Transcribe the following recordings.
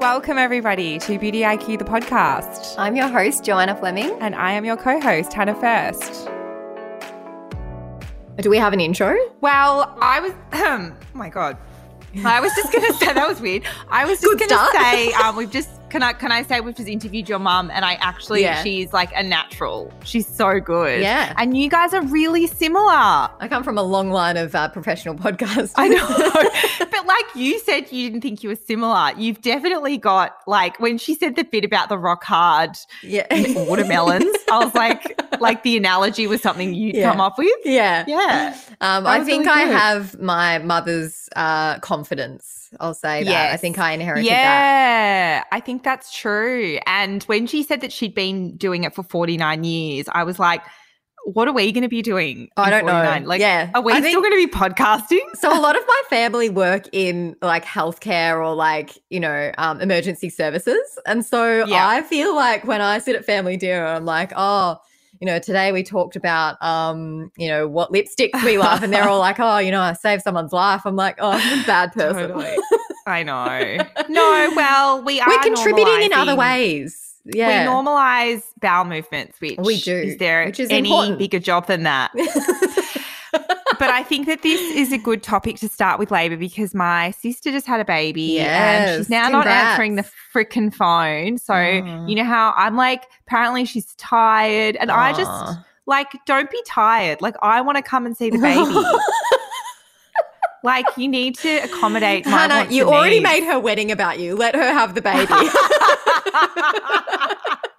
Welcome, everybody, to Beauty IQ, the podcast. I'm your host, Joanna Fleming. And I am your co host, Hannah First. Do we have an intro? Well, I was, oh my God. I was just going to say, that was weird. I was just going to say, um, we've just can I can I say we've just interviewed your mum and I actually yeah. she's like a natural. She's so good. Yeah. And you guys are really similar. I come from a long line of uh, professional podcasts. I know. but like you said you didn't think you were similar. You've definitely got like when she said the bit about the rock hard yeah. watermelons, I was like like the analogy was something you'd yeah. come up with. Yeah. Yeah. Um, I think really I have my mother's uh, confidence I'll say that. Yes. I think I inherited that. yeah, that. I think that's true. And when she said that she'd been doing it for 49 years, I was like, what are we going to be doing? I don't 49? know. Like, yeah. are we I still going to be podcasting? So a lot of my family work in like healthcare or like, you know, um, emergency services. And so yeah. I feel like when I sit at family dinner, I'm like, oh, you know, today we talked about, um, you know, what lipsticks we love, and they're all like, oh, you know, I saved someone's life. I'm like, oh, I'm a bad person. Totally. I know. No, well, we are. We're contributing in other ways. Yeah. We normalize bowel movements, which we do. Is there which is any important. bigger job than that? but I think that this is a good topic to start with labor because my sister just had a baby yes, and she's now congrats. not answering the freaking phone. So, mm. you know how I'm like, apparently she's tired. And I just like, don't be tired. Like, I want to come and see the baby. like, you need to accommodate my Hannah, you already made her wedding about you. Let her have the baby.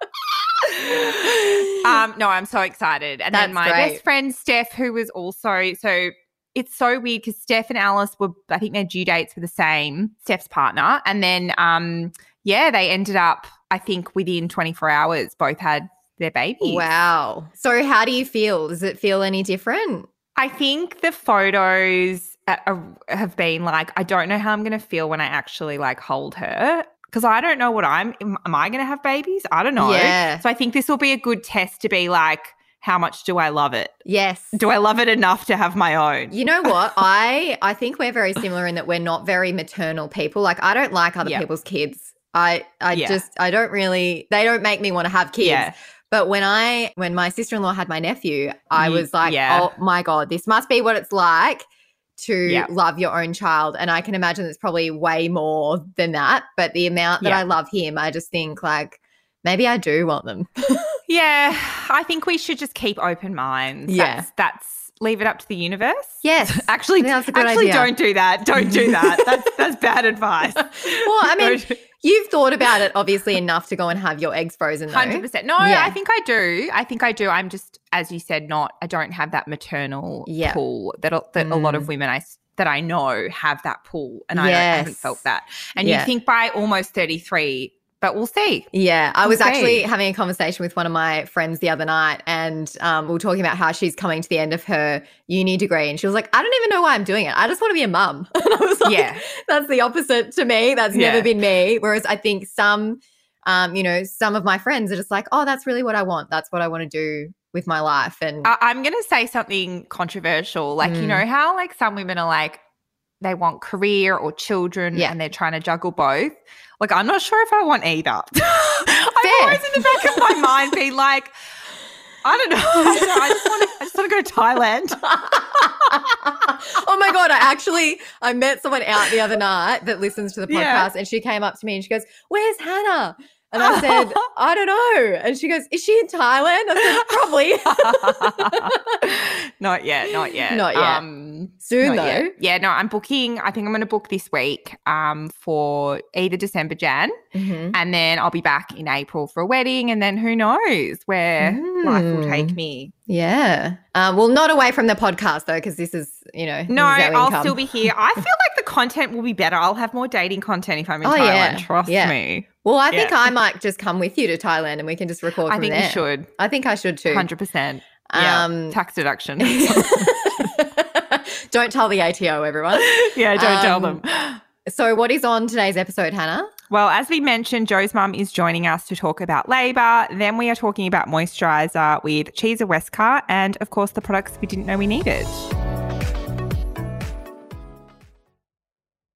um, no, I'm so excited. And That's then my great. best friend Steph, who was also so it's so weird because Steph and Alice were, I think their due dates were the same, Steph's partner. And then um, yeah, they ended up, I think, within 24 hours, both had their baby. Wow. So how do you feel? Does it feel any different? I think the photos have been like, I don't know how I'm going to feel when I actually like hold her because I don't know what I'm. Am I going to have babies? I don't know. Yeah. So I think this will be a good test to be like, how much do I love it? Yes. Do I love it enough to have my own? You know what? I I think we're very similar in that we're not very maternal people. Like I don't like other yep. people's kids. I I yeah. just I don't really they don't make me want to have kids. Yeah. But when I when my sister-in-law had my nephew, I was like, yeah. "Oh my god, this must be what it's like to yep. love your own child." And I can imagine it's probably way more than that, but the amount that yep. I love him, I just think like maybe I do want them. yeah, I think we should just keep open minds. Yeah, that's, that's leave it up to the universe. Yes, actually, actually, idea. don't do that. Don't do that. that's that's bad advice. well, I mean. You've thought about it obviously enough to go and have your eggs frozen, Hundred percent. No, yeah. I think I do. I think I do. I'm just, as you said, not. I don't have that maternal yeah. pull that that mm. a lot of women I that I know have that pull, and yes. I haven't felt that. And yeah. you think by almost 33, but we'll see. Yeah, I we'll was see. actually having a conversation with one of my friends the other night, and um, we were talking about how she's coming to the end of her uni degree, and she was like, "I don't even know why I'm doing it. I just want to be a mum." And I was like, "Yeah, that's the opposite to me. That's yeah. never been me." Whereas I think some, um, you know, some of my friends are just like, "Oh, that's really what I want. That's what I want to do." with my life and I- i'm going to say something controversial like Mm. you know how like some women are like they want career or children Yeah. and they're trying to juggle both like i'm not sure if i want either i'm always in the back of my mind being like I don't know. I, don't know. I just want to. I just want to go to Thailand. oh my god! I actually I met someone out the other night that listens to the podcast, Yeah. and she came up to me and she goes, "Where's Hannah?" And I said, "I don't know." And she goes, "Is she in Thailand?" I said, "Probably." not yet. Not yet. Not yet. Um, Soon not though. yet. Yeah. No, I'm booking. I think I'm going to book this week. Um, for either December, Jan, Mhm. and then I'll be back in April for a wedding, and then who knows where life will take Mm. me. Yeah. Um, well, not away from the podcast though, because this is you know. No, I'll still be here. I feel like the content will be better. I'll have more dating content if I'm in oh, Thailand. Yeah. Trust yeah. me. Well, I think yeah. I might just come with you to Thailand and we can just record. I think there. you should. I think I should too. Hundred percent. Um, tax deduction. don't tell the ATO, everyone. Yeah, don't um, tell them. So, what is on today's episode, Hannah? Well, as we mentioned, Joe's mum is joining us to talk about labour. Then we are talking about moisturiser with Cheeser Westcott and, of course, the products we didn't know we needed.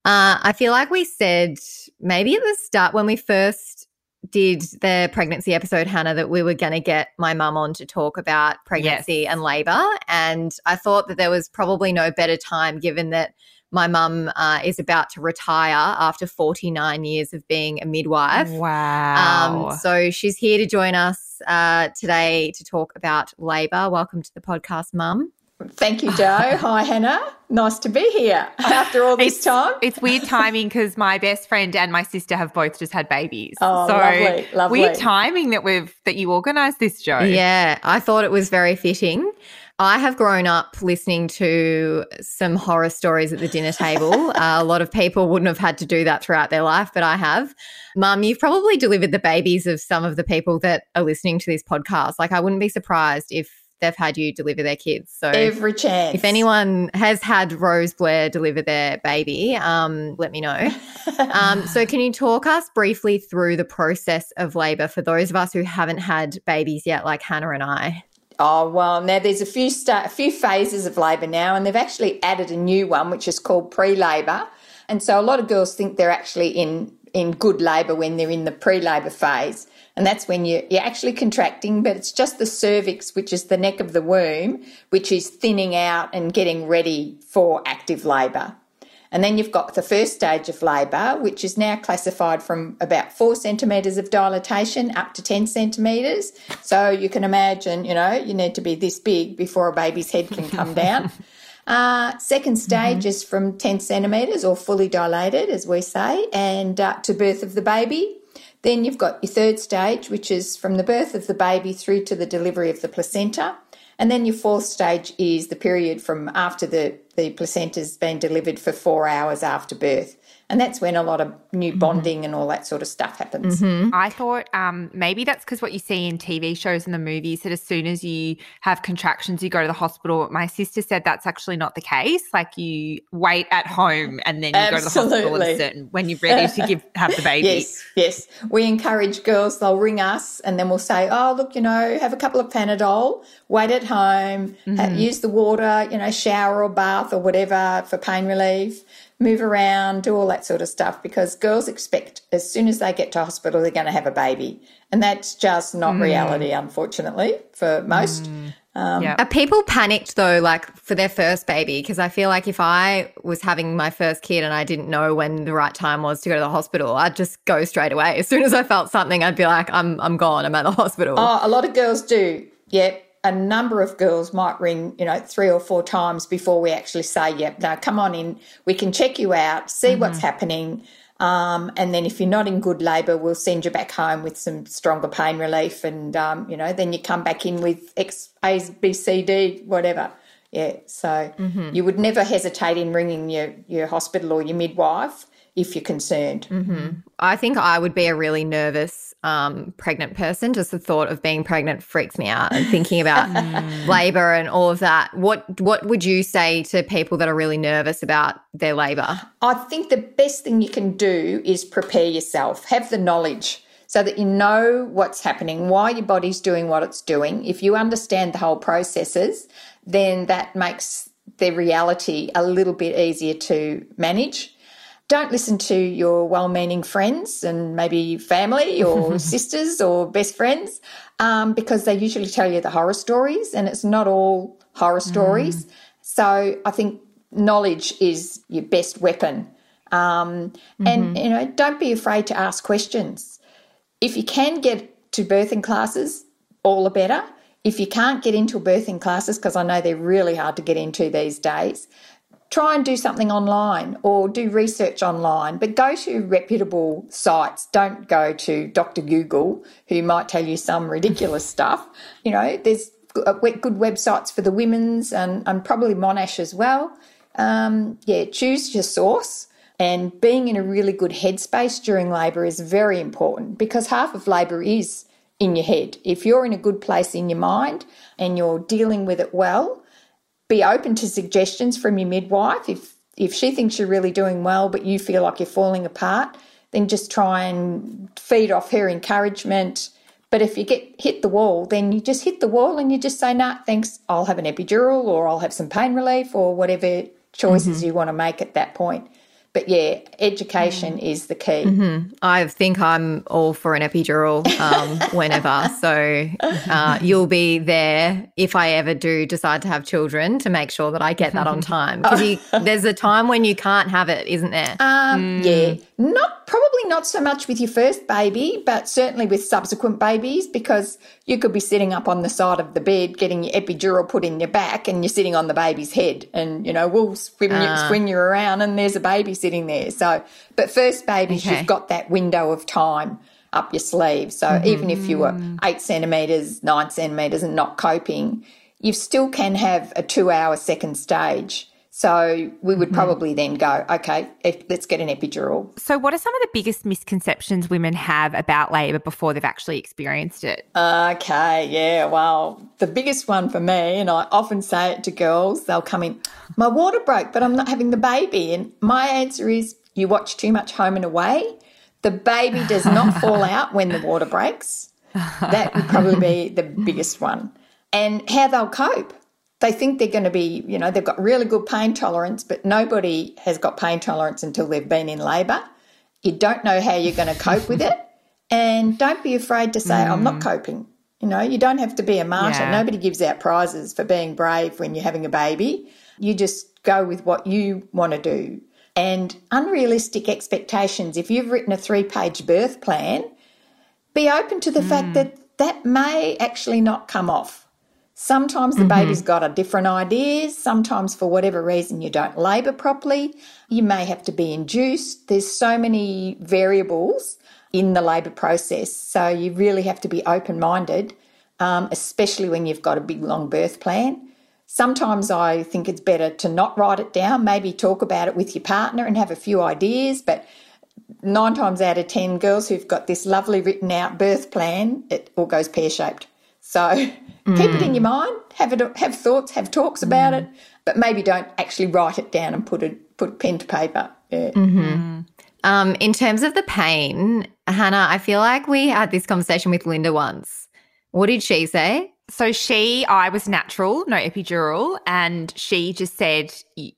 Uh, I feel like we said maybe at the start when we first did the pregnancy episode, Hannah, that we were going to get my mum on to talk about pregnancy yes. and labour. And I thought that there was probably no better time given that my mum uh, is about to retire after 49 years of being a midwife. Wow. Um, so she's here to join us uh, today to talk about labour. Welcome to the podcast, Mum. Thank you, Joe. Hi, Hannah. Nice to be here after all this it's, time. It's weird timing because my best friend and my sister have both just had babies. Oh, so lovely, lovely. Weird timing that we've that you organised this, Joe. Yeah, I thought it was very fitting. I have grown up listening to some horror stories at the dinner table. uh, a lot of people wouldn't have had to do that throughout their life, but I have. Mum, you've probably delivered the babies of some of the people that are listening to this podcast. Like, I wouldn't be surprised if they've had you deliver their kids. So every chance. If anyone has had Rose Blair deliver their baby, um, let me know. um, so can you talk us briefly through the process of labour for those of us who haven't had babies yet, like Hannah and I? Oh well, now there's a few start, a few phases of labour now, and they've actually added a new one, which is called pre-labour. And so a lot of girls think they're actually in in good labour when they're in the pre-labour phase, and that's when you you're actually contracting, but it's just the cervix, which is the neck of the womb, which is thinning out and getting ready for active labour. And then you've got the first stage of labour, which is now classified from about four centimetres of dilatation up to 10 centimetres. So you can imagine, you know, you need to be this big before a baby's head can come down. Uh, second stage mm-hmm. is from 10 centimetres or fully dilated, as we say, and uh, to birth of the baby. Then you've got your third stage, which is from the birth of the baby through to the delivery of the placenta. And then your fourth stage is the period from after the, the placenta's been delivered for four hours after birth and that's when a lot of new mm-hmm. bonding mm-hmm. and all that sort of stuff happens. Mm-hmm. I thought um, maybe that's because what you see in TV shows and the movies that as soon as you have contractions, you go to the hospital. My sister said that's actually not the case. Like you wait at home and then you Absolutely. go to the hospital certain, when you're ready to give have the baby. yes, yes. We encourage girls. They'll ring us and then we'll say, "Oh, look, you know, have a couple of Panadol, wait at home, mm-hmm. have, use the water, you know, shower or bath or whatever for pain relief." Move around, do all that sort of stuff because girls expect as soon as they get to hospital they're going to have a baby. And that's just not mm. reality, unfortunately, for most. Mm. Um, yeah. Are people panicked though, like for their first baby? Because I feel like if I was having my first kid and I didn't know when the right time was to go to the hospital, I'd just go straight away. As soon as I felt something, I'd be like, "I'm I'm gone. I'm at the hospital." Oh, a lot of girls do. Yep a number of girls might ring, you know, three or four times before we actually say, yep, now come on in, we can check you out, see mm-hmm. what's happening. Um, and then if you're not in good labour, we'll send you back home with some stronger pain relief. And, um, you know, then you come back in with X, A, B, C, D, whatever. Yeah. So mm-hmm. you would never hesitate in ringing your, your hospital or your midwife if you're concerned. Mm-hmm. I think I would be a really nervous um, pregnant person. Just the thought of being pregnant freaks me out, and thinking about mm. labor and all of that. What What would you say to people that are really nervous about their labor? I think the best thing you can do is prepare yourself. Have the knowledge. So that you know what's happening, why your body's doing what it's doing. If you understand the whole processes, then that makes the reality a little bit easier to manage don't listen to your well meaning friends and maybe family or sisters or best friends um, because they usually tell you the horror stories and it's not all horror stories. Mm. So I think knowledge is your best weapon. Um, mm-hmm. And, you know, don't be afraid to ask questions. If you can get to birthing classes, all the better. If you can't get into birthing classes, because I know they're really hard to get into these days, try and do something online or do research online, but go to reputable sites. Don't go to Dr. Google, who might tell you some ridiculous stuff. You know, there's good websites for the women's and, and probably Monash as well. Um, yeah, choose your source. And being in a really good headspace during labour is very important because half of labour is in your head. If you're in a good place in your mind and you're dealing with it well, be open to suggestions from your midwife. If if she thinks you're really doing well but you feel like you're falling apart, then just try and feed off her encouragement. But if you get hit the wall, then you just hit the wall and you just say, nah, thanks, I'll have an epidural or I'll have some pain relief or whatever choices mm-hmm. you want to make at that point but yeah, education mm. is the key. Mm-hmm. I think I'm all for an epidural um, whenever. So uh, you'll be there if I ever do decide to have children to make sure that I get that on time. Because there's a time when you can't have it, isn't there? Um, mm. Yeah, not probably not so much with your first baby, but certainly with subsequent babies because you could be sitting up on the side of the bed getting your epidural put in your back and you're sitting on the baby's head and you know we'll swim, uh. you, ah. swing you around and there's a baby sitting there. So, but first babies, okay. you've got that window of time up your sleeve. So mm-hmm. even if you were eight centimeters, nine centimeters and not coping, you still can have a two hour second stage so we would mm-hmm. probably then go, okay, if, let's get an epidural. So, what are some of the biggest misconceptions women have about labour before they've actually experienced it? Okay, yeah, well, the biggest one for me, and I often say it to girls, they'll come in, my water broke, but I'm not having the baby. And my answer is, you watch too much home and away. The baby does not fall out when the water breaks. That would probably be the biggest one. And how they'll cope they think they're going to be, you know, they've got really good pain tolerance, but nobody has got pain tolerance until they've been in labour. You don't know how you're going to cope with it. And don't be afraid to say, mm. I'm not mm. coping. You know, you don't have to be a martyr. Yeah. Nobody gives out prizes for being brave when you're having a baby. You just go with what you want to do. And unrealistic expectations, if you've written a three page birth plan, be open to the mm. fact that that may actually not come off Sometimes the mm-hmm. baby's got a different ideas. Sometimes, for whatever reason, you don't labour properly. You may have to be induced. There's so many variables in the labour process. So you really have to be open minded, um, especially when you've got a big long birth plan. Sometimes I think it's better to not write it down, maybe talk about it with your partner and have a few ideas. But nine times out of 10, girls who've got this lovely written out birth plan, it all goes pear shaped. So mm. keep it in mm. your mind, have it, have thoughts, have talks about mm. it, but maybe don't actually write it down and put it put pen to paper. Yeah. Mm-hmm. Mm. Um, in terms of the pain, Hannah, I feel like we had this conversation with Linda once. What did she say? So she, I was natural, no epidural, and she just said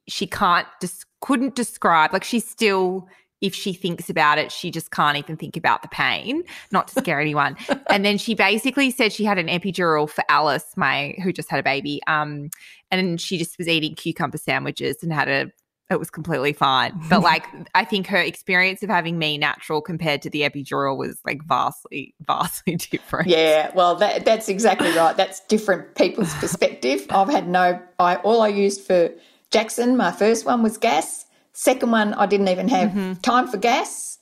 she can't, just couldn't describe. Like she still if she thinks about it, she just can't even think about the pain, not to scare anyone. And then she basically said she had an epidural for Alice, my who just had a baby. Um, and she just was eating cucumber sandwiches and had a it was completely fine. But like I think her experience of having me natural compared to the epidural was like vastly, vastly different. Yeah, well that that's exactly right. That's different people's perspective. I've had no I all I used for Jackson, my first one was gas Second one, I didn't even have mm-hmm. time for gas.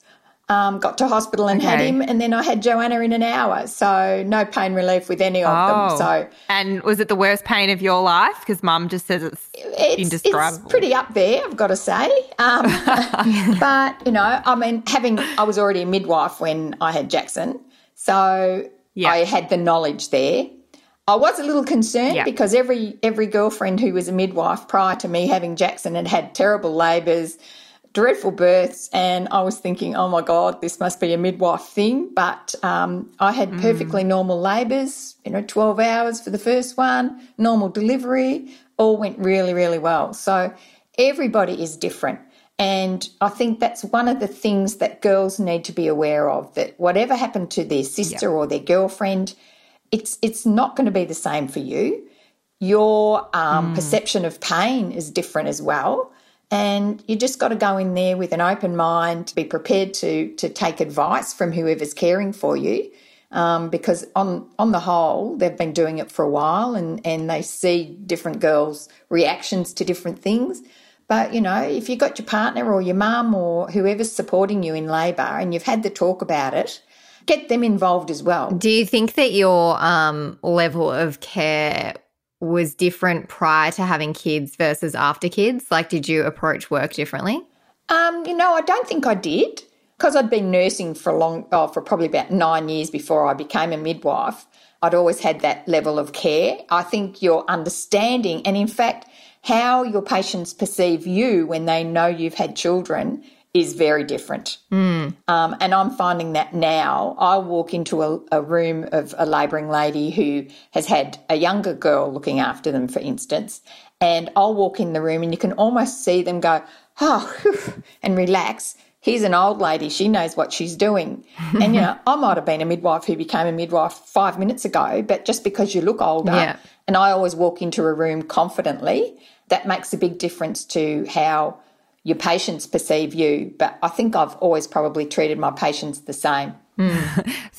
Um, got to hospital and okay. had him, and then I had Joanna in an hour. So no pain relief with any of oh. them. So and was it the worst pain of your life? Because Mum just says it's, it's indescribable. It's pretty up there, I've got to say. Um, but you know, I mean, having I was already a midwife when I had Jackson, so yep. I had the knowledge there. I was a little concerned yeah. because every every girlfriend who was a midwife prior to me having Jackson had had terrible labours, dreadful births, and I was thinking, oh my god, this must be a midwife thing. But um, I had mm. perfectly normal labours, you know, twelve hours for the first one, normal delivery, all went really really well. So everybody is different. And I think that's one of the things that girls need to be aware of that whatever happened to their sister yeah. or their girlfriend, it's it's not going to be the same for you. Your um, mm. perception of pain is different as well, and you just got to go in there with an open mind, be prepared to to take advice from whoever's caring for you. Um, because on on the whole, they've been doing it for a while, and and they see different girls' reactions to different things. But you know, if you've got your partner or your mum or whoever's supporting you in labour, and you've had the talk about it, get them involved as well. Do you think that your um, level of care was different prior to having kids versus after kids? Like, did you approach work differently? Um, you know, I don't think I did because I'd been nursing for a long, oh, for probably about nine years before I became a midwife. I'd always had that level of care. I think your understanding, and in fact, how your patients perceive you when they know you've had children is very different. Mm. Um, and I'm finding that now. I walk into a, a room of a labouring lady who has had a younger girl looking after them, for instance, and I'll walk in the room and you can almost see them go, oh, and relax. Here's an old lady. She knows what she's doing. And, you know, I might have been a midwife who became a midwife five minutes ago, but just because you look older, Yeah. and I always walk into a room confidently, that makes a big difference to how your patients perceive you. But I think I've always probably treated my patients the same.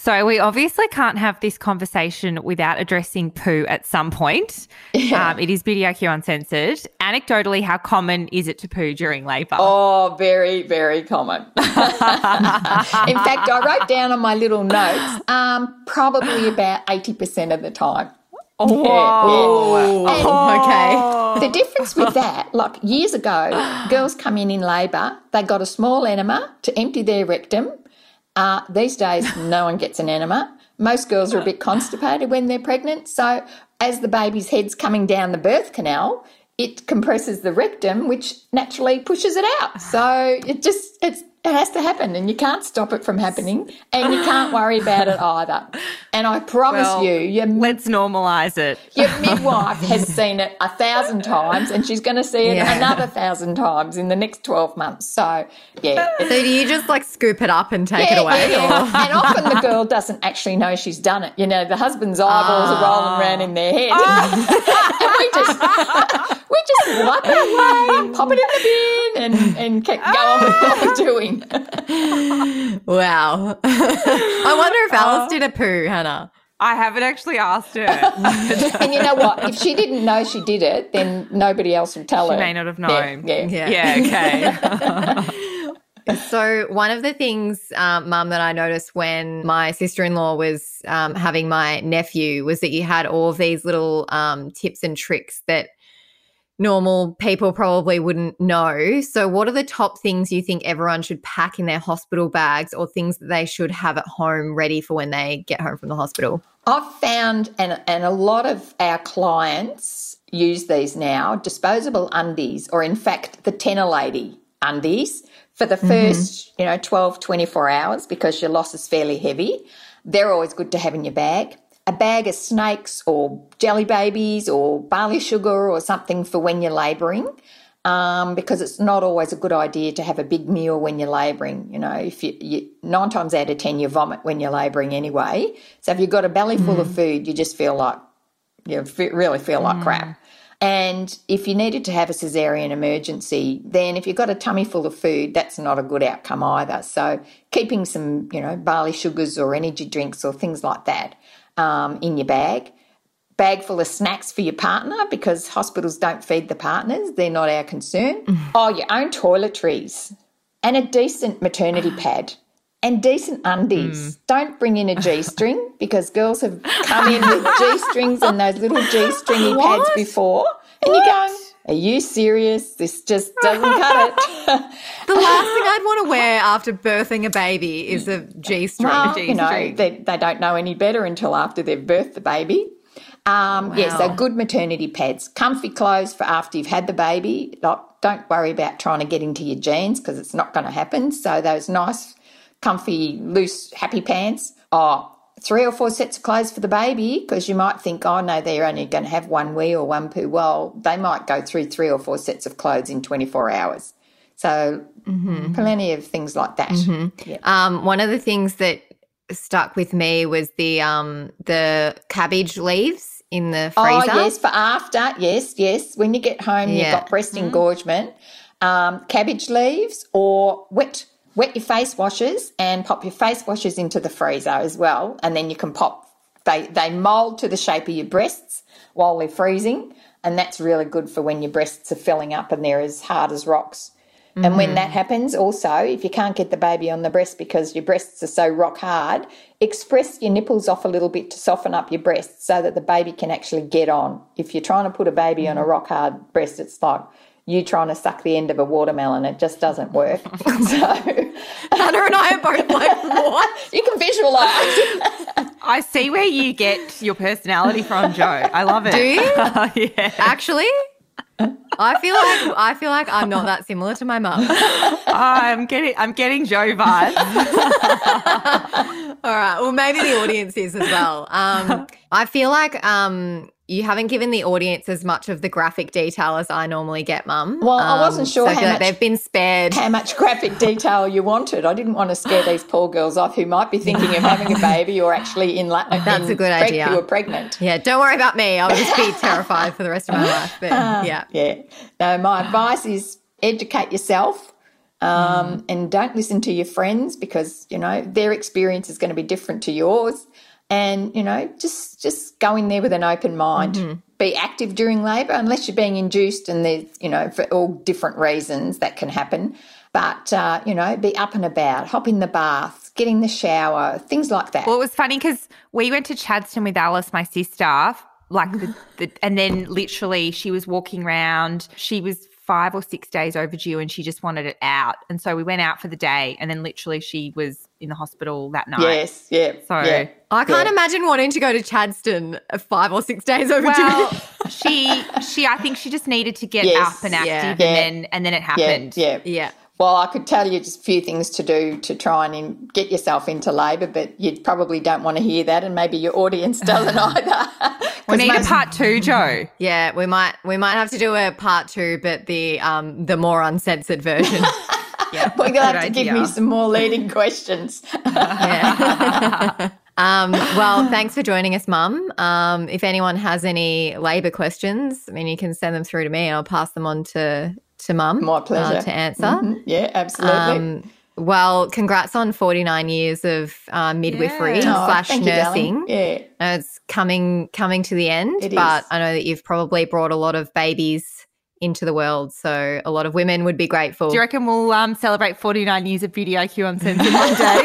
So we obviously can't have this conversation without addressing poo at some point. Um, it is Beauty IQ uncensored. Anecdotally, how common is it to poo during labour? Oh, very, very common. In fact, I wrote down on my little notes, um, probably about 80% of the time. Oh, Oh, And- okay. The difference with that, like years ago, girls come in in labour, they got a small enema to empty their rectum. Uh, these days, no one gets an enema. Most girls are a bit constipated when they're pregnant. So, as the baby's head's coming down the birth canal, it compresses the rectum, which naturally pushes it out. So, it just, it's, it has to happen and you can't stop it from happening and you can't worry about it either. And I promise Well, you, your Let's normalise it. your midwife has seen it a thousand times and she's going to see it Yeah. another thousand times in the next 12 months. So, yeah. So do you just like scoop it up and take it away? yeah, Or? And often the girl doesn't actually know she's done it. You know, the husband's eyeballs are rolling around in their head. Ah. and we just just wipe it away, pop it in the bin and, and keep going with what we're doing. Wow. I wonder if Alice did a poo, Hannah. I haven't actually asked her. And you know what? If she didn't know she did it, then nobody else would tell She her. She may not have Yeah, known. yeah. Yeah. yeah okay. So one of the things, um, Mum, that I noticed when my sister-in-law was um, having my nephew was that you had all of these little um, tips and tricks that normal people probably wouldn't know. So what are the top things you think everyone should pack in their hospital bags or things that they should have at home ready for when they get home from the hospital? I've found, and, and a lot of our clients use these now, disposable undies, or in fact, the TENA Lady undies for the mm-hmm. 1st you know, 12, 24 hours because your loss is fairly heavy. They're always good to have in your bag. A bag of snakes or jelly babies or barley sugar or something for when you're labouring. Um, because it's not always a good idea to have a big meal when you're labouring. You know, if you, you nine times out of ten you vomit when you're labouring anyway. So if you've got a belly full of food, you just feel like you really feel like crap. And if you needed to have a cesarean emergency, then if you've got a tummy full of food, that's not a good outcome either. So keeping some, you know, barley sugars or energy drinks or things like that um, in your bag bag full of snacks for your partner because hospitals don't feed the partners. They're not our concern. Oh, your own toiletries and a decent maternity pad and decent undies. Don't bring in a G string because girls have come in with G strings and those little G stringy pads before. And you're going, are you serious? This just doesn't cut it. The last thing I'd want to wear after birthing a baby is a G-string. Well, you know, they, they don't know any better until after they've birthed the baby. Um, Yeah, so good maternity pads, comfy clothes for after you've had the baby. Like, don't worry about trying to get into your jeans because it's not going to happen. So those nice, comfy, loose, happy pants. Oh, three or four sets of clothes for the baby because you might think, oh no, they're only going to have one wee or one poo. Well, they might go through three or four sets of clothes in 24 hours. So plenty of things like that. Yeah. Um, one of the things that stuck with me was the um the cabbage leaves in the freezer. Oh, yes, for after. Yes, yes. When you get home, you've got breast engorgement, um, cabbage leaves, or wet wet your face washes and pop your face washes into the freezer as well. And then you can pop, they, they mold to the shape of your breasts while they're freezing. And that's really good for when your breasts are filling up and they're as hard as rocks. Mm-hmm. And when that happens, also, if you can't get the baby on the breast because your breasts are so rock hard, express your nipples off a little bit to soften up your breasts so that the baby can actually get on. If you're trying to put a baby mm-hmm. on a mm. rock hard breast, it's like you trying to suck the end of a watermelon. It just doesn't work. so Hannah and I are both like, what? you can visualize. I see where you get your personality from, Joe. I love it. Do you? yeah. Actually, I feel like I feel like I'm not that similar to my mum. I'm getting I'm getting Jo vibes. All right. Well, maybe the audience is as well. Um, I feel like um, you haven't given the audience as much of the graphic detail as I normally get, Mum. Well, um, I wasn't sure so how much, they've been spared. How much graphic detail you wanted? I didn't want to scare these poor girls off who might be thinking of having a baby or actually in. La- That's in a good preg- idea. Who are pregnant? Yeah, don't worry about me. I'll just be terrified for the rest of my life. But yeah, yeah. No, my advice is educate yourself. Um, mm. And don't listen to your friends because you know their experience is going to be different to yours and you know just just go in there with an open mind mm-hmm. be active during labor unless you're being induced and there's you know for all different reasons that can happen but uh, you know be up and about hop in the bath get in the shower things like that well it was funny because we went to chadstone with alice my sister like the, the and then literally she was walking around she was five or six days overdue and she just wanted it out. And so we went out for the day and then literally she was in the hospital that night. Yes, yeah. So yeah, I can't yeah. imagine wanting to go to Chadstone five or six days overdue. Well, she she I think she just needed to get yes, up and active yeah. and then and then it happened. Yeah. Yeah. Well, I could tell you just a few things to do to try and in, get yourself into labour, but you probably don't want to hear that, and maybe your audience doesn't either. we need most- a part two, Joe. Yeah, we might we might have to do a part two, but the um the more uncensored version. yeah, we're gonna have to idea. give me some more leading questions. yeah. Um, well, thanks for joining us, Mum. Um, if anyone has any labour questions, I mean, you can send them through to me and I'll pass them on to to mum. My pleasure. Uh, to answer. Mm-hmm. Yeah, absolutely. Um, well, congrats on 49 years of uh, midwifery yeah. oh, slash nursing. You, yeah. It's coming coming to the end, it but is. I know that you've probably brought a lot of babies into the world. So a lot of women would be grateful. Do you reckon we'll um, celebrate 49 years of Beauty IQ uncensored one day?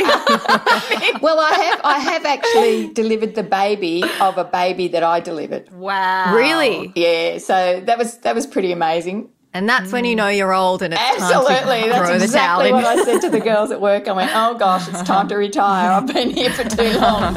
well, I have I have actually delivered the baby of a baby that I delivered. Wow. Really? Yeah. So that was that was pretty amazing. And that's mm. when you mm. know you're old and it's Absolutely. that's exactly what I said to the girls at work. I went, oh gosh, it's time to retire. I've been here for too long.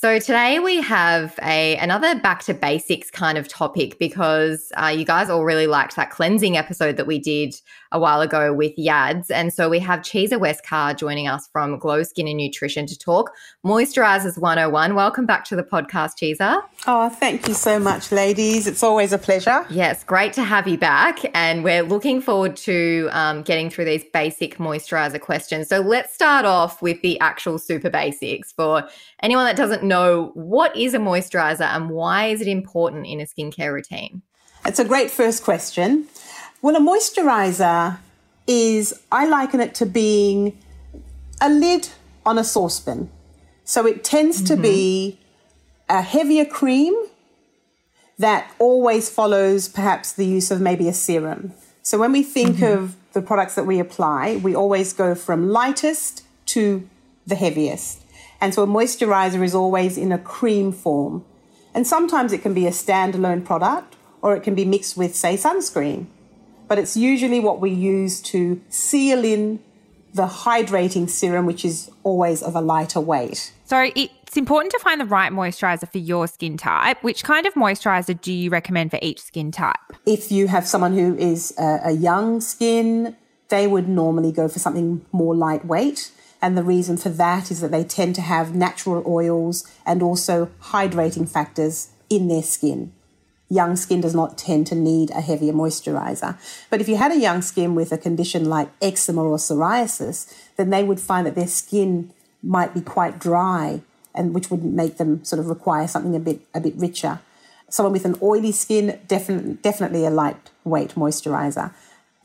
So today we have a another back to basics kind of topic because uh, you guys all really liked that cleansing episode that we did a while ago with Yads, and so we have Cheesa Westcott joining us from Glow Skin and Nutrition to talk moisturizers 101. Welcome back to the podcast, Cheesa. Oh, thank you so much, ladies. It's always a pleasure. Yes, great to have you back, and we're looking forward to um, getting through these basic moisturizer questions. So let's start off with the actual super basics for anyone that doesn't know what is a moisturizer and why is it important in a skincare routine? It's a great first question. Well, a moisturizer is, I liken it to being a lid on a saucepan. So it tends mm-hmm. to be a heavier cream that always follows perhaps the use of maybe a serum. So when we think mm-hmm. of the products that we apply, we always go from lightest to the heaviest. And so a moisturizer is always in a cream form. And sometimes it can be a standalone product or it can be mixed with, say, sunscreen. But it's usually what we use to seal in the hydrating serum, which is always of a lighter weight. So it's important to find the right moisturizer for your skin type. Which kind of moisturizer do you recommend for each skin type? If you have someone who is a, a young skin, they would normally go for something more lightweight. And the reason for that is that they tend to have natural oils and also hydrating factors in their skin. Young skin does not tend to need a heavier moisturizer. But if you had a young skin with a condition like eczema or psoriasis, then they would find that their skin might be quite dry and which would make them sort of require something a bit a bit richer. Someone with an oily skin, definitely definitely a lightweight moisturizer.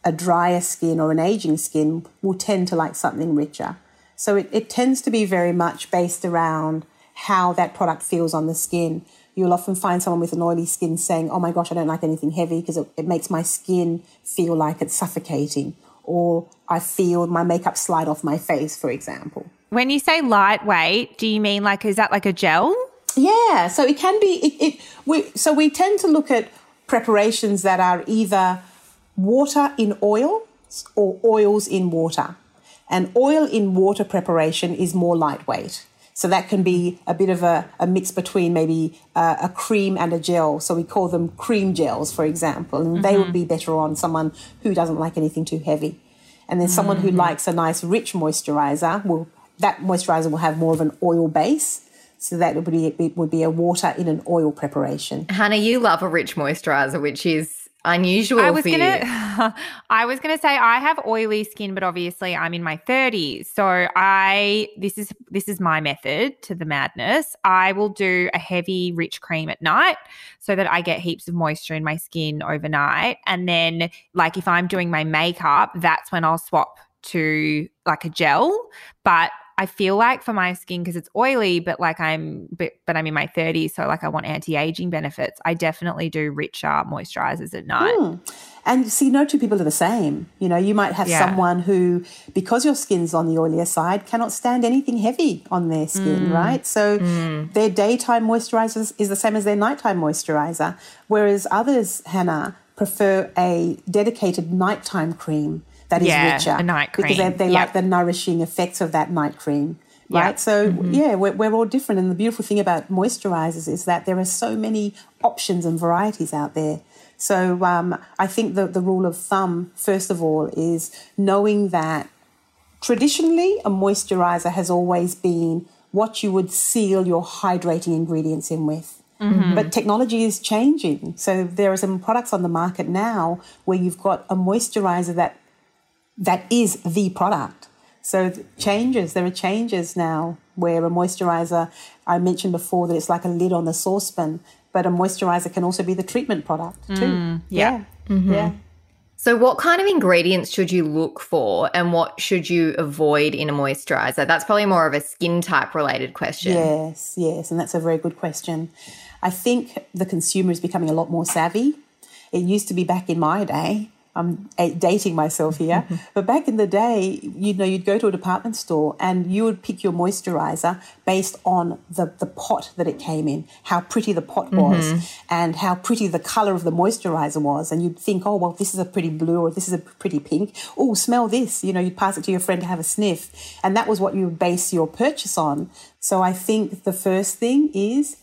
A drier skin or an aging skin will tend to like something richer. So it, it tends to be very much based around how that product feels on the skin. You'll often find someone with an oily skin saying, Oh my gosh, I don't like anything heavy because it, it makes my skin feel like it's suffocating. Or I feel my makeup slide off my face, for example. When you say lightweight, do you mean like, is that like a gel? Yeah, so it can be. It, it we so we tend to look at preparations that are either water in oil or oils in water, and oil in water preparation is more lightweight. So that can be a bit of a, a mix between maybe uh, a cream and a gel. So we call them cream gels, for example, and mm-hmm. they would be better on someone who doesn't like anything too heavy. And then someone mm-hmm. who likes a nice rich moisturizer will that moisturizer will have more of an oil base so that would be it would be a water in an oil preparation. Hannah, you love a rich moisturizer, which is unusual I was gonna, I was gonna say I have oily skin, but obviously I'm in my 30s. So I this is this is my method to the madness. I will do a heavy, rich cream at night so that I get heaps of moisture in my skin overnight. And then like if I'm doing my makeup, that's when I'll swap to like a gel. But I feel like for my skin because it's oily, but like I'm but, but I'm in my 30s, so like I want anti-aging benefits. I definitely do richer moisturizers at night. Mm. And see, no two people are the same. You know, you might have yeah. someone who, because your skin's on the oilier side, cannot stand anything heavy on their skin, mm. right? So mm. their daytime moisturizer is the same as their nighttime moisturizer. Whereas others, Hannah, prefer a dedicated nighttime cream that is yeah, richer. A night cream. Because they, they yep. like the nourishing effects of that night cream. Right. Yep. So, mm-hmm. yeah, we're, we're all different. And the beautiful thing about moisturizers is that there are so many options and varieties out there. So, um, I think the, the rule of thumb, first of all, is knowing that traditionally a moisturizer has always been what you would seal your hydrating ingredients in with. Mm-hmm. But technology is changing. So there are some products on the market now where you've got a moisturizer that that is the product. So changes, there are changes now where a moisturizer, I mentioned before that it's like a lid on the saucepan, but a moisturizer can also be the treatment product too. Mm, yeah. Yeah. Mm-hmm. yeah. So, what kind of ingredients should you look for and what should you avoid in a moisturizer? That's probably more of a skin type related question. Yes, yes. And that's a very good question. I think the consumer is becoming a lot more savvy. It used to be back in my day I'm dating myself here, but back in the day, you know, you'd go to a department store and you would pick your moisturizer based on the, the pot that it came in, how pretty the pot was, mm-hmm. and how pretty the color of the moisturizer was. And you'd think, oh, well, this is a pretty blue or this is a pretty pink. Oh, smell this. You know, you'd pass it to your friend to have a sniff. And that was what you would base your purchase on. So I think the first thing is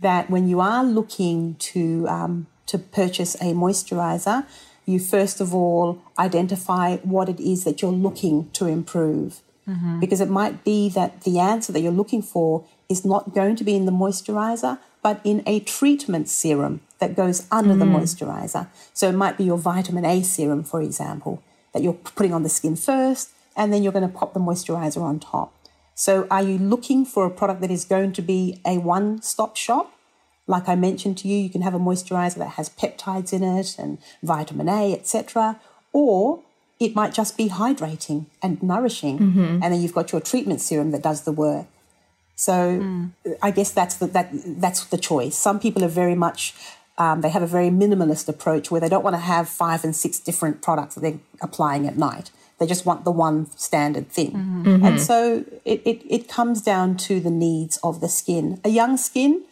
that when you are looking to, um, to purchase a moisturizer, you first of all identify what it is that you're looking to improve. Mm-hmm. Because it might be that the answer that you're looking for is not going to be in the moisturizer, but in a treatment serum that goes under mm. the moisturizer. So it might be your vitamin A serum, for example, that you're putting on the skin first, and then you're going to pop the moisturizer on top. So are you looking for a product that is going to be a one stop shop? Like I mentioned to you, you can have a moisturizer that has peptides in it and vitamin A, etc. Or it might just be hydrating and nourishing, mm-hmm. and then you've got your treatment serum that does the work. So mm. I guess that's the that that's the choice. Some people are very much um, they have a very minimalist approach where they don't want to have five and six different products that they're applying at night. They just want the one standard thing. Mm-hmm. And so it, it, it comes down to the needs of the skin. A young skin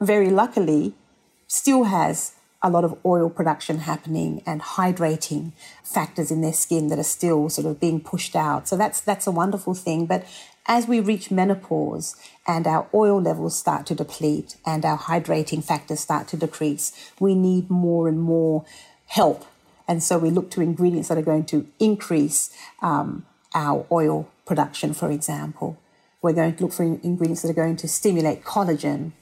very luckily, still has a lot of oil production happening and hydrating factors in their skin that are still sort of being pushed out. So that's that's a wonderful thing. But as we reach menopause and our oil levels start to deplete and our hydrating factors start to decrease, we need more and more help. And so we look to ingredients that are going to increase um, our oil production, for example. We're going to look for ingredients that are going to stimulate collagen,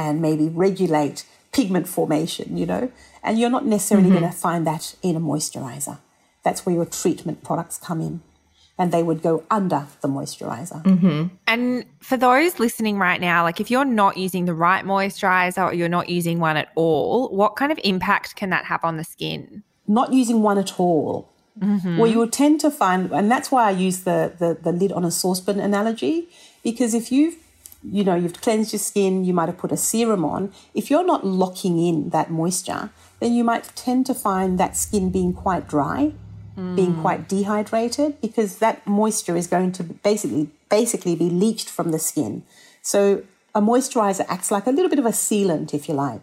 and maybe regulate pigment formation, you know, and you're not necessarily mm-hmm. going to find that in a moisturizer. That's where your treatment products come in. And they would go under the moisturizer. Mm-hmm. And for those listening right now, like if you're not using the right moisturizer or you're not using one at all, what kind of impact can that have on the skin? Not using one at all. Mm-hmm. Well, you will tend to find, and that's why I use the, the, the lid on a saucepan analogy, because if you've you know, you've cleansed your skin, you might have put a serum on. If you're not locking in that moisture, then you might tend to find that skin being quite dry, mm. being quite dehydrated, because that moisture is going to basically basically be leached from the skin. So a moisturizer acts like a little bit of a sealant, if you like.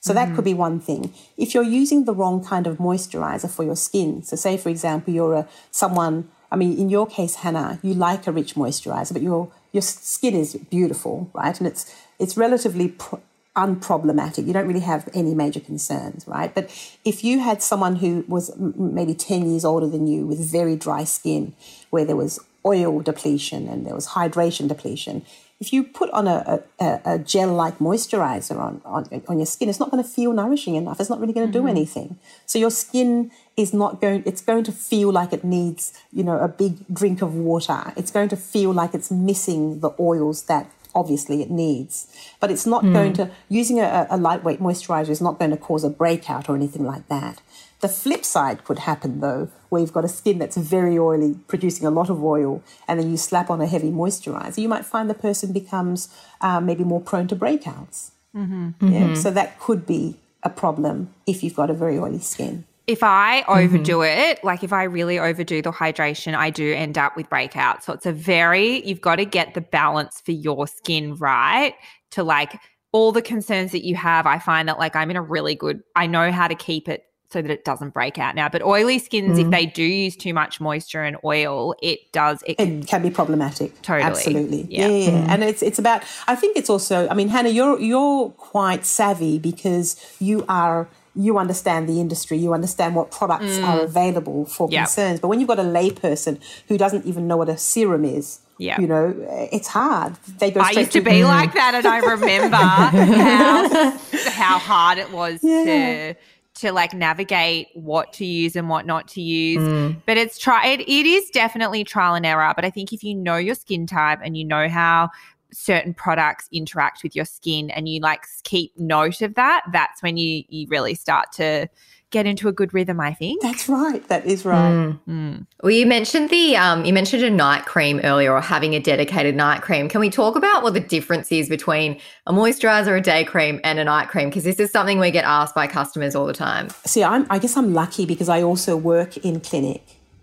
So that could be one thing. If you're using the wrong kind of moisturizer for your skin, so say for example you're a someone, I mean in your case Hannah, you like a rich moisturizer, but your your skin is beautiful, right? And it's it's relatively pro- unproblematic. You don't really have any major concerns, right? But if you had someone who was maybe 10 years older than you with very dry skin, where there was oil depletion and there was hydration depletion, if you put on a, a, a gel like moisturizer on, on, on your skin, it's not going to feel nourishing enough. It's not really going to mm-hmm. do anything. So your skin is not going, it's going to feel like it needs, you know, a big drink of water. It's going to feel like it's missing the oils that obviously it needs. But it's not mm. going to, using a, a lightweight moisturizer is not going to cause a breakout or anything like that. The flip side could happen though, where you've got a skin that's very oily, producing a lot of oil, and then you slap on a heavy moisturizer, you might find the person becomes uh, maybe more prone to breakouts. Mm-hmm. Yeah? Mm-hmm. So that could be a problem if you've got a very oily skin. If I overdo mm-hmm. it, like if I really overdo the hydration, I do end up with breakouts. So it's a very, you've got to get the balance for your skin right to like all the concerns that you have. I find that like I'm in a really good, I know how to keep it so that it doesn't break out now. But oily skins, mm. if they do use too much moisture and oil, it does. It can, it can be problematic. Totally, absolutely. Yeah, yeah. yeah. Mm. and it's it's about. I think it's also. I mean, Hannah, you're you're quite savvy because you are. You understand the industry. You understand what products mm. are available for yep. concerns. But when you've got a layperson who doesn't even know what a serum is, yeah. You know, it's hard. They go I used to, to be like that and I remember how how hard it was yeah. to to like navigate what to use and what not to use. Mm. But it's try it, it is definitely trial and error. But I think if you know your skin type and you know how certain products interact with your skin and you like keep note of that, that's when you you really start to get into a good rhythm, I think. That's right. That is right. Mm. Mm. Well, you mentioned the um, you mentioned a night cream earlier, or having a dedicated night cream. Can we talk about what the difference is between a moisturizer, a day cream, and a night cream? Because this is something we get asked by customers all the time. See, I'm, I guess I'm lucky because I also work in clinic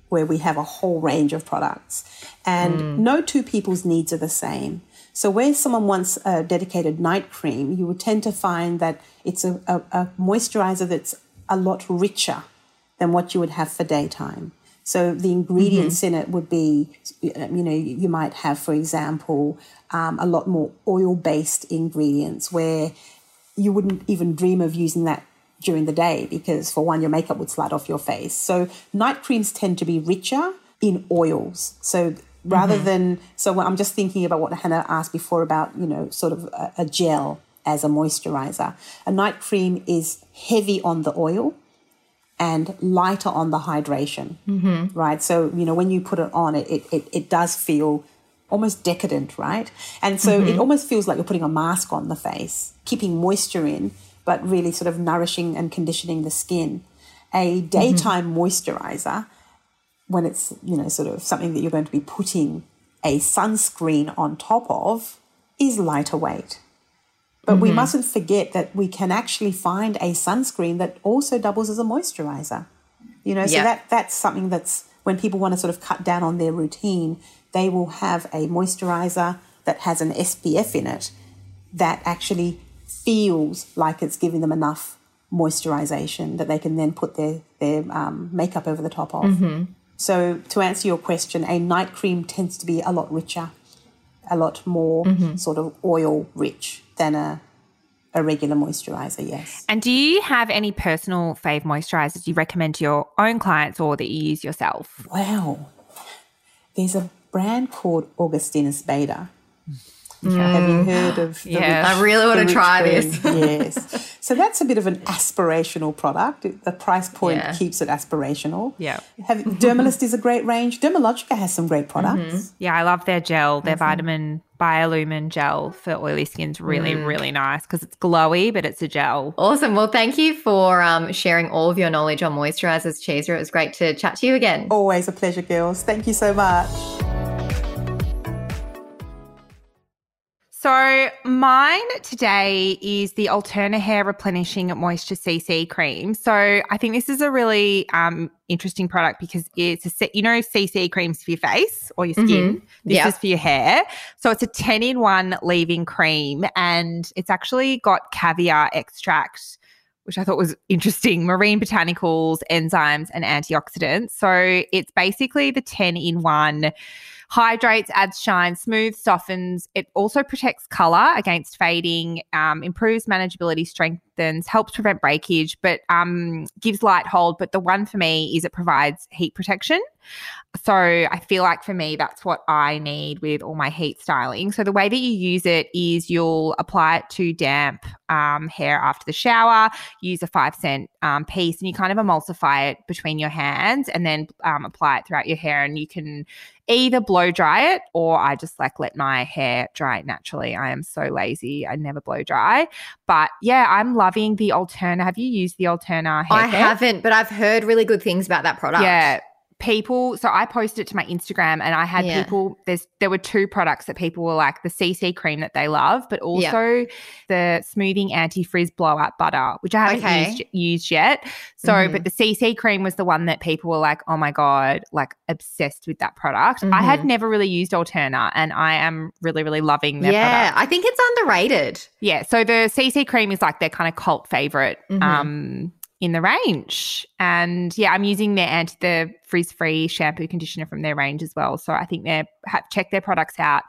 where we have a whole range of products, and mm. no two people's needs are the same. So, where someone wants a dedicated night cream, you would tend to find that it's a, a, a moisturizer that's a lot richer than what you would have for daytime. So the ingredients mm-hmm. in it would be, you know, you might have, for example, um, a lot more oil based ingredients where you wouldn't even dream of using that during the day because, for one, your makeup would slide off your face. So night creams tend to be richer in oils. So rather mm-hmm. than, so I'm just thinking about what Hannah asked before about, you know, sort of a, a gel as a moisturizer. A night cream is heavy on the oil and lighter on the hydration, mm-hmm. right? So, you know, when you put it on, it, it, it does feel almost decadent, right? And so mm-hmm. it almost feels like you're putting a mask on the face, keeping moisture in, but really sort of nourishing and conditioning the skin. A daytime mm-hmm. moisturizer, when it's, you know, sort of something that you're going to be putting a sunscreen on top of, is lighter weight. But mm-hmm. we mustn't forget that we can actually find a sunscreen that also doubles as a moisturizer. You know, so that that's something that's when people want to sort of cut down on their routine, they will have a moisturizer that has an SPF in it that actually feels like it's giving them enough moisturization that they can then put their their um, makeup over the top of. Mm-hmm. So to answer your question, a night cream tends to be a lot richer, a lot more mm-hmm. sort of oil rich than a a regular moisturizer, yes. And do you have any personal fave moisturizers you recommend to your own clients or that you use yourself? Wow. There's a brand called Augustinus Bader. Mm. Have you heard of? Yeah, I really want to try this. yes. So that's a bit of an aspirational product. The price point yeah. keeps it aspirational. Yeah. Have, Dermalist is a great range. Dermalogica has some great products. Mm-hmm. Yeah, I love their gel, their vitamin Biolumin gel for oily skin's really, mm. really nice because it's glowy, but it's a gel. Awesome. Well, thank you for um, sharing all of your knowledge on moisturizers, Chesa. It was great to chat to you again. Always a pleasure, girls. Thank you so much. So mine today is the Alterna Hair Replenishing Moisture CC cream. So I think this is a really um, interesting product because it's a set, you know, CC creams for your face or your skin. Mm-hmm. This yep. is for your hair. So it's a 10 in one leave-in cream and it's actually got caviar extract which I thought was interesting marine botanicals, enzymes, and antioxidants. So it's basically the 10 in one hydrates, adds shine, smooth, softens. It also protects color against fading, um, improves manageability, strengthens, helps prevent breakage, but um, gives light hold. But the one for me is it provides heat protection. So I feel like for me, that's what I need with all my heat styling. So the way that you use it is you'll apply it to damp um, hair after the shower, use a five cent um, piece, and you kind of emulsify it between your hands and then um, apply it throughout your hair. And you can either blow dry it or I just like let my hair dry naturally. I am so lazy. I never blow dry. But yeah, I'm loving the Alterna. Have you used the Alterna hair? I haven't, but I've heard really good things about that product. Yeah people so i posted it to my instagram and i had yeah. people there's there were two products that people were like the cc cream that they love but also yeah. the smoothing anti-frizz blowout butter which i haven't okay. used, used yet so mm-hmm. but the cc cream was the one that people were like oh my god like obsessed with that product mm-hmm. i had mm-hmm. never really used alterna and i am really really loving their yeah product. i think it's underrated yeah so the cc cream is like their kind of cult favorite mm-hmm. um in the range. And yeah, I'm using their anti the frizz free shampoo conditioner from their range as well. So I think they're have check their products out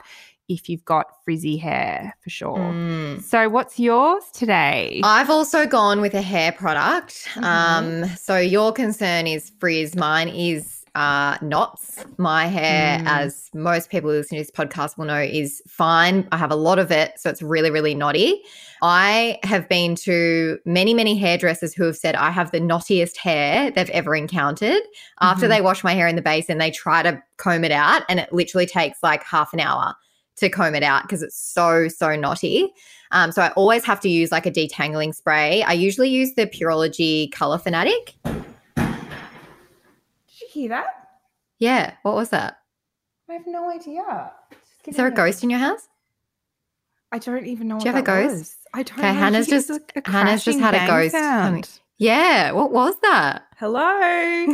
if you've got frizzy hair for sure. Mm. So what's yours today? I've also gone with a hair product. Mm-hmm. Um, so your concern is frizz. Mine is uh, knots. My hair, mm. as most people who listen to this podcast will know, is fine. I have a lot of it, so it's really, really knotty. I have been to many, many hairdressers who have said I have the knottiest hair they've ever encountered. Mm-hmm. After they wash my hair in the basin, they try to comb it out, and it literally takes like half an hour to comb it out because it's so, so knotty. Um, so I always have to use like a detangling spray. I usually use the Pureology Color Fanatic hear that? Yeah. What was that? I have no idea. Is there a ghost in your house? I don't even know. Do you have a ghost? Was. I don't. Okay, Hannah's just Hannah's just had a ghost. Yeah. What was that? Hello.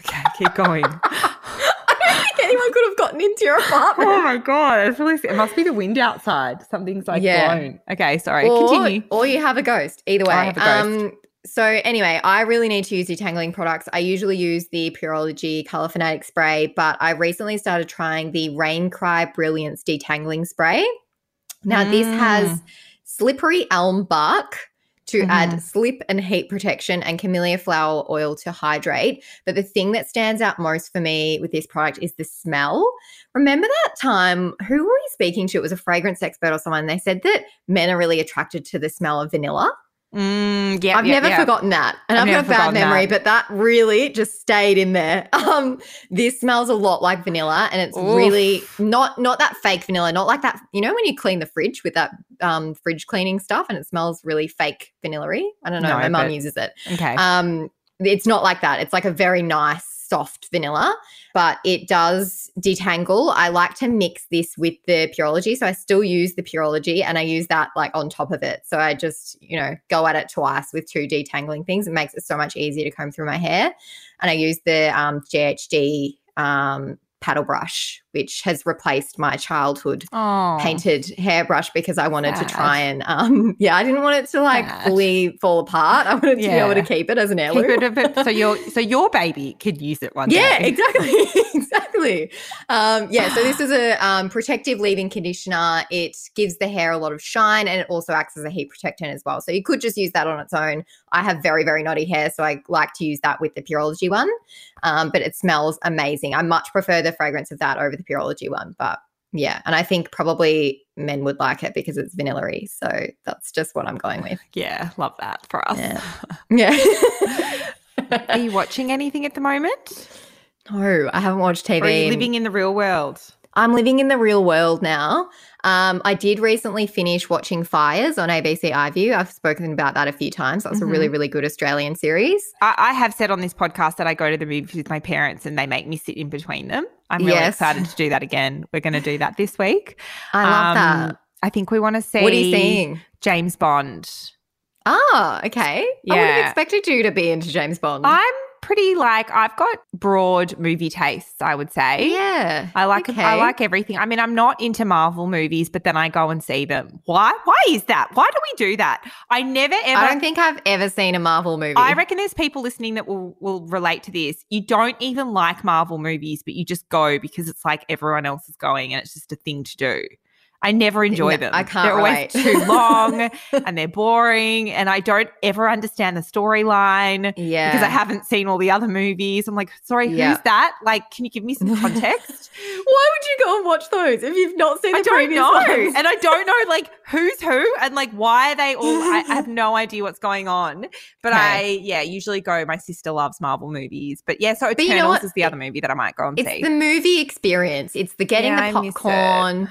okay, keep going. I don't think anyone could have gotten into your apartment. Oh my god, it's really it must be the wind outside. Something's like yeah. blown. Okay, sorry. Or, Continue. Or you have a ghost. Either way. I have a Um, so anyway, I really need to use detangling products. I usually use the Pureology Color Fanatic spray, but I recently started trying the Rain Cry Brilliance detangling spray. Now mm. this has mm. slippery elm bark to mm-hmm. add slip and heat protection and camellia flower oil to hydrate. But the thing that stands out most for me with this product is the smell. Remember that time, who were we speaking to? It was a fragrance expert or someone. They said that men are really attracted to the smell of vanilla. Mm, yeah, I've yeah, never yeah. forgotten that, and I've, I've got a bad memory, that. but that really just stayed in there. Um, this smells a lot like vanilla, and it's Oof. really not not that fake vanilla, not like that. You know when you clean the fridge with that um, fridge cleaning stuff, and it smells really fake vanilla I don't know. No, my mum uses it. Okay. Um, it's not like that. It's like a very nice soft vanilla, but it does detangle. I like to mix this with the Pureology. So I still use the Pureology and I use that like on top of it. So I just, you know, go at it twice with two detangling things. It makes it so much easier to comb through my hair. And I use the um, GHD um, paddle brush, which has replaced my childhood oh, painted hairbrush because I wanted sad. to try and um yeah, I didn't want it to like sad. fully fall apart. I wanted to yeah. be able to keep it as an heirloom. Keep it bit, so your so your baby could use it one yeah, day. Yeah, exactly. exactly. Um, yeah, so this is a um, protective leave-in conditioner. It gives the hair a lot of shine and it also acts as a heat protectant as well. So you could just use that on its own. I have very, very knotty hair, so I like to use that with the Pureology one. Um, but it smells amazing. I much prefer the fragrance of that over the Pureology one. But yeah, and I think probably men would like it because it's vanilla So that's just what I'm going with. Yeah, love that for us. Yeah. yeah. Are you watching anything at the moment? No, I haven't watched TV. Are you living in the real world? I'm living in the real world now. Um, I did recently finish watching Fires on ABC iView. I've spoken about that a few times. That's mm-hmm. a really, mm-hmm. really good Australian series. I, I, have said on this podcast that I go to the movies with my parents and they make me sit in between them. I'm really yes. excited to do that again. We're going to do that this week. I love um, that. I think we want to see. What are you seeing? James Bond. Ah, okay. Yeah. I would have expected you to be into James Bond. I'm pretty like I've got broad movie tastes, I would say. Yeah. I like okay. I like everything. I mean, I'm not into Marvel movies, but then I go and see them. Why? Why is that? Why do we do that? I never ever I don't think I've ever seen a Marvel movie. I reckon there's people listening that will will relate to this. You don't even like Marvel movies, but you just go because it's like everyone else is going and it's just a thing to do. I never enjoy no, them. I can't. They're always too long and they're boring, and I don't ever understand the storyline. Yeah, because I haven't seen all the other movies. I'm like, sorry, yeah. who's that? Like, can you give me some context? Why would you go and watch those if you've not seen the I don't know, ones? and I don't know like who's who and like why are they all. I, I have no idea what's going on. But okay. I yeah usually go. My sister loves Marvel movies, but yeah, so Eternals you know is the other movie that I might go and it's see. It's the movie experience. It's the getting yeah, the popcorn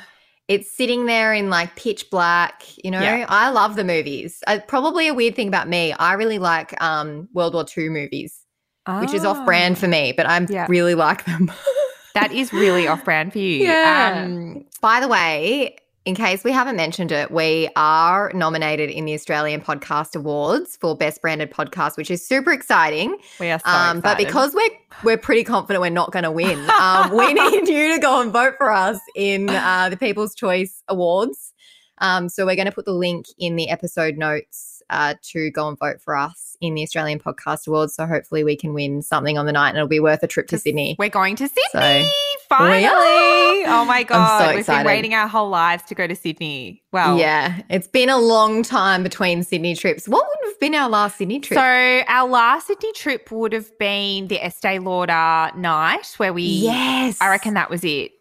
it's sitting there in like pitch black you know yeah. i love the movies uh, probably a weird thing about me i really like um world war ii movies oh. which is off brand for me but i yeah. really like them that is really off brand for you yeah. Um, by the way in case we haven't mentioned it, we are nominated in the Australian Podcast Awards for Best Branded Podcast, which is super exciting. We are so um, But because we're we're pretty confident we're not going to win, um, we need you to go and vote for us in uh, the People's Choice Awards. Um, so we're going to put the link in the episode notes uh, to go and vote for us in the Australian Podcast Awards. So hopefully we can win something on the night and it'll be worth a trip to Sydney. We're going to Sydney. So, Finally. Oh my God. So We've been waiting our whole lives to go to Sydney. Well, yeah, it's been a long time between Sydney trips. What would have been our last Sydney trip? So, our last Sydney trip would have been the Estee Lauder night where we, yes, I reckon that was it.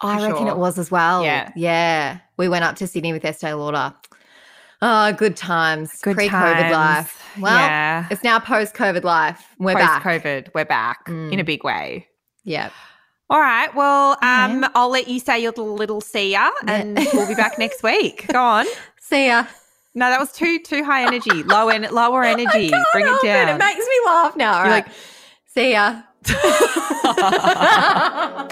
I reckon sure. it was as well. Yeah. Yeah. We went up to Sydney with Estee Lauder. Oh, good times. Good Pre COVID life. Well, yeah. it's now post COVID life. We're post back. COVID. We're back mm. in a big way. Yeah. All right. Well, um. I'll let you say your little, little see ya, and yeah. we'll be back next week. Go on. See ya. No, that was too too high energy. Low en- lower energy. Bring it down. It. it makes me laugh now. You're right. like, see ya.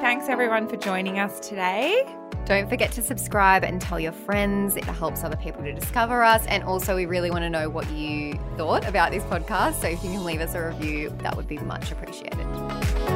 Thanks everyone for joining us today. Don't forget to subscribe and tell your friends. It helps other people to discover us. And also, we really want to know what you thought about this podcast. So if you can leave us a review, that would be much appreciated.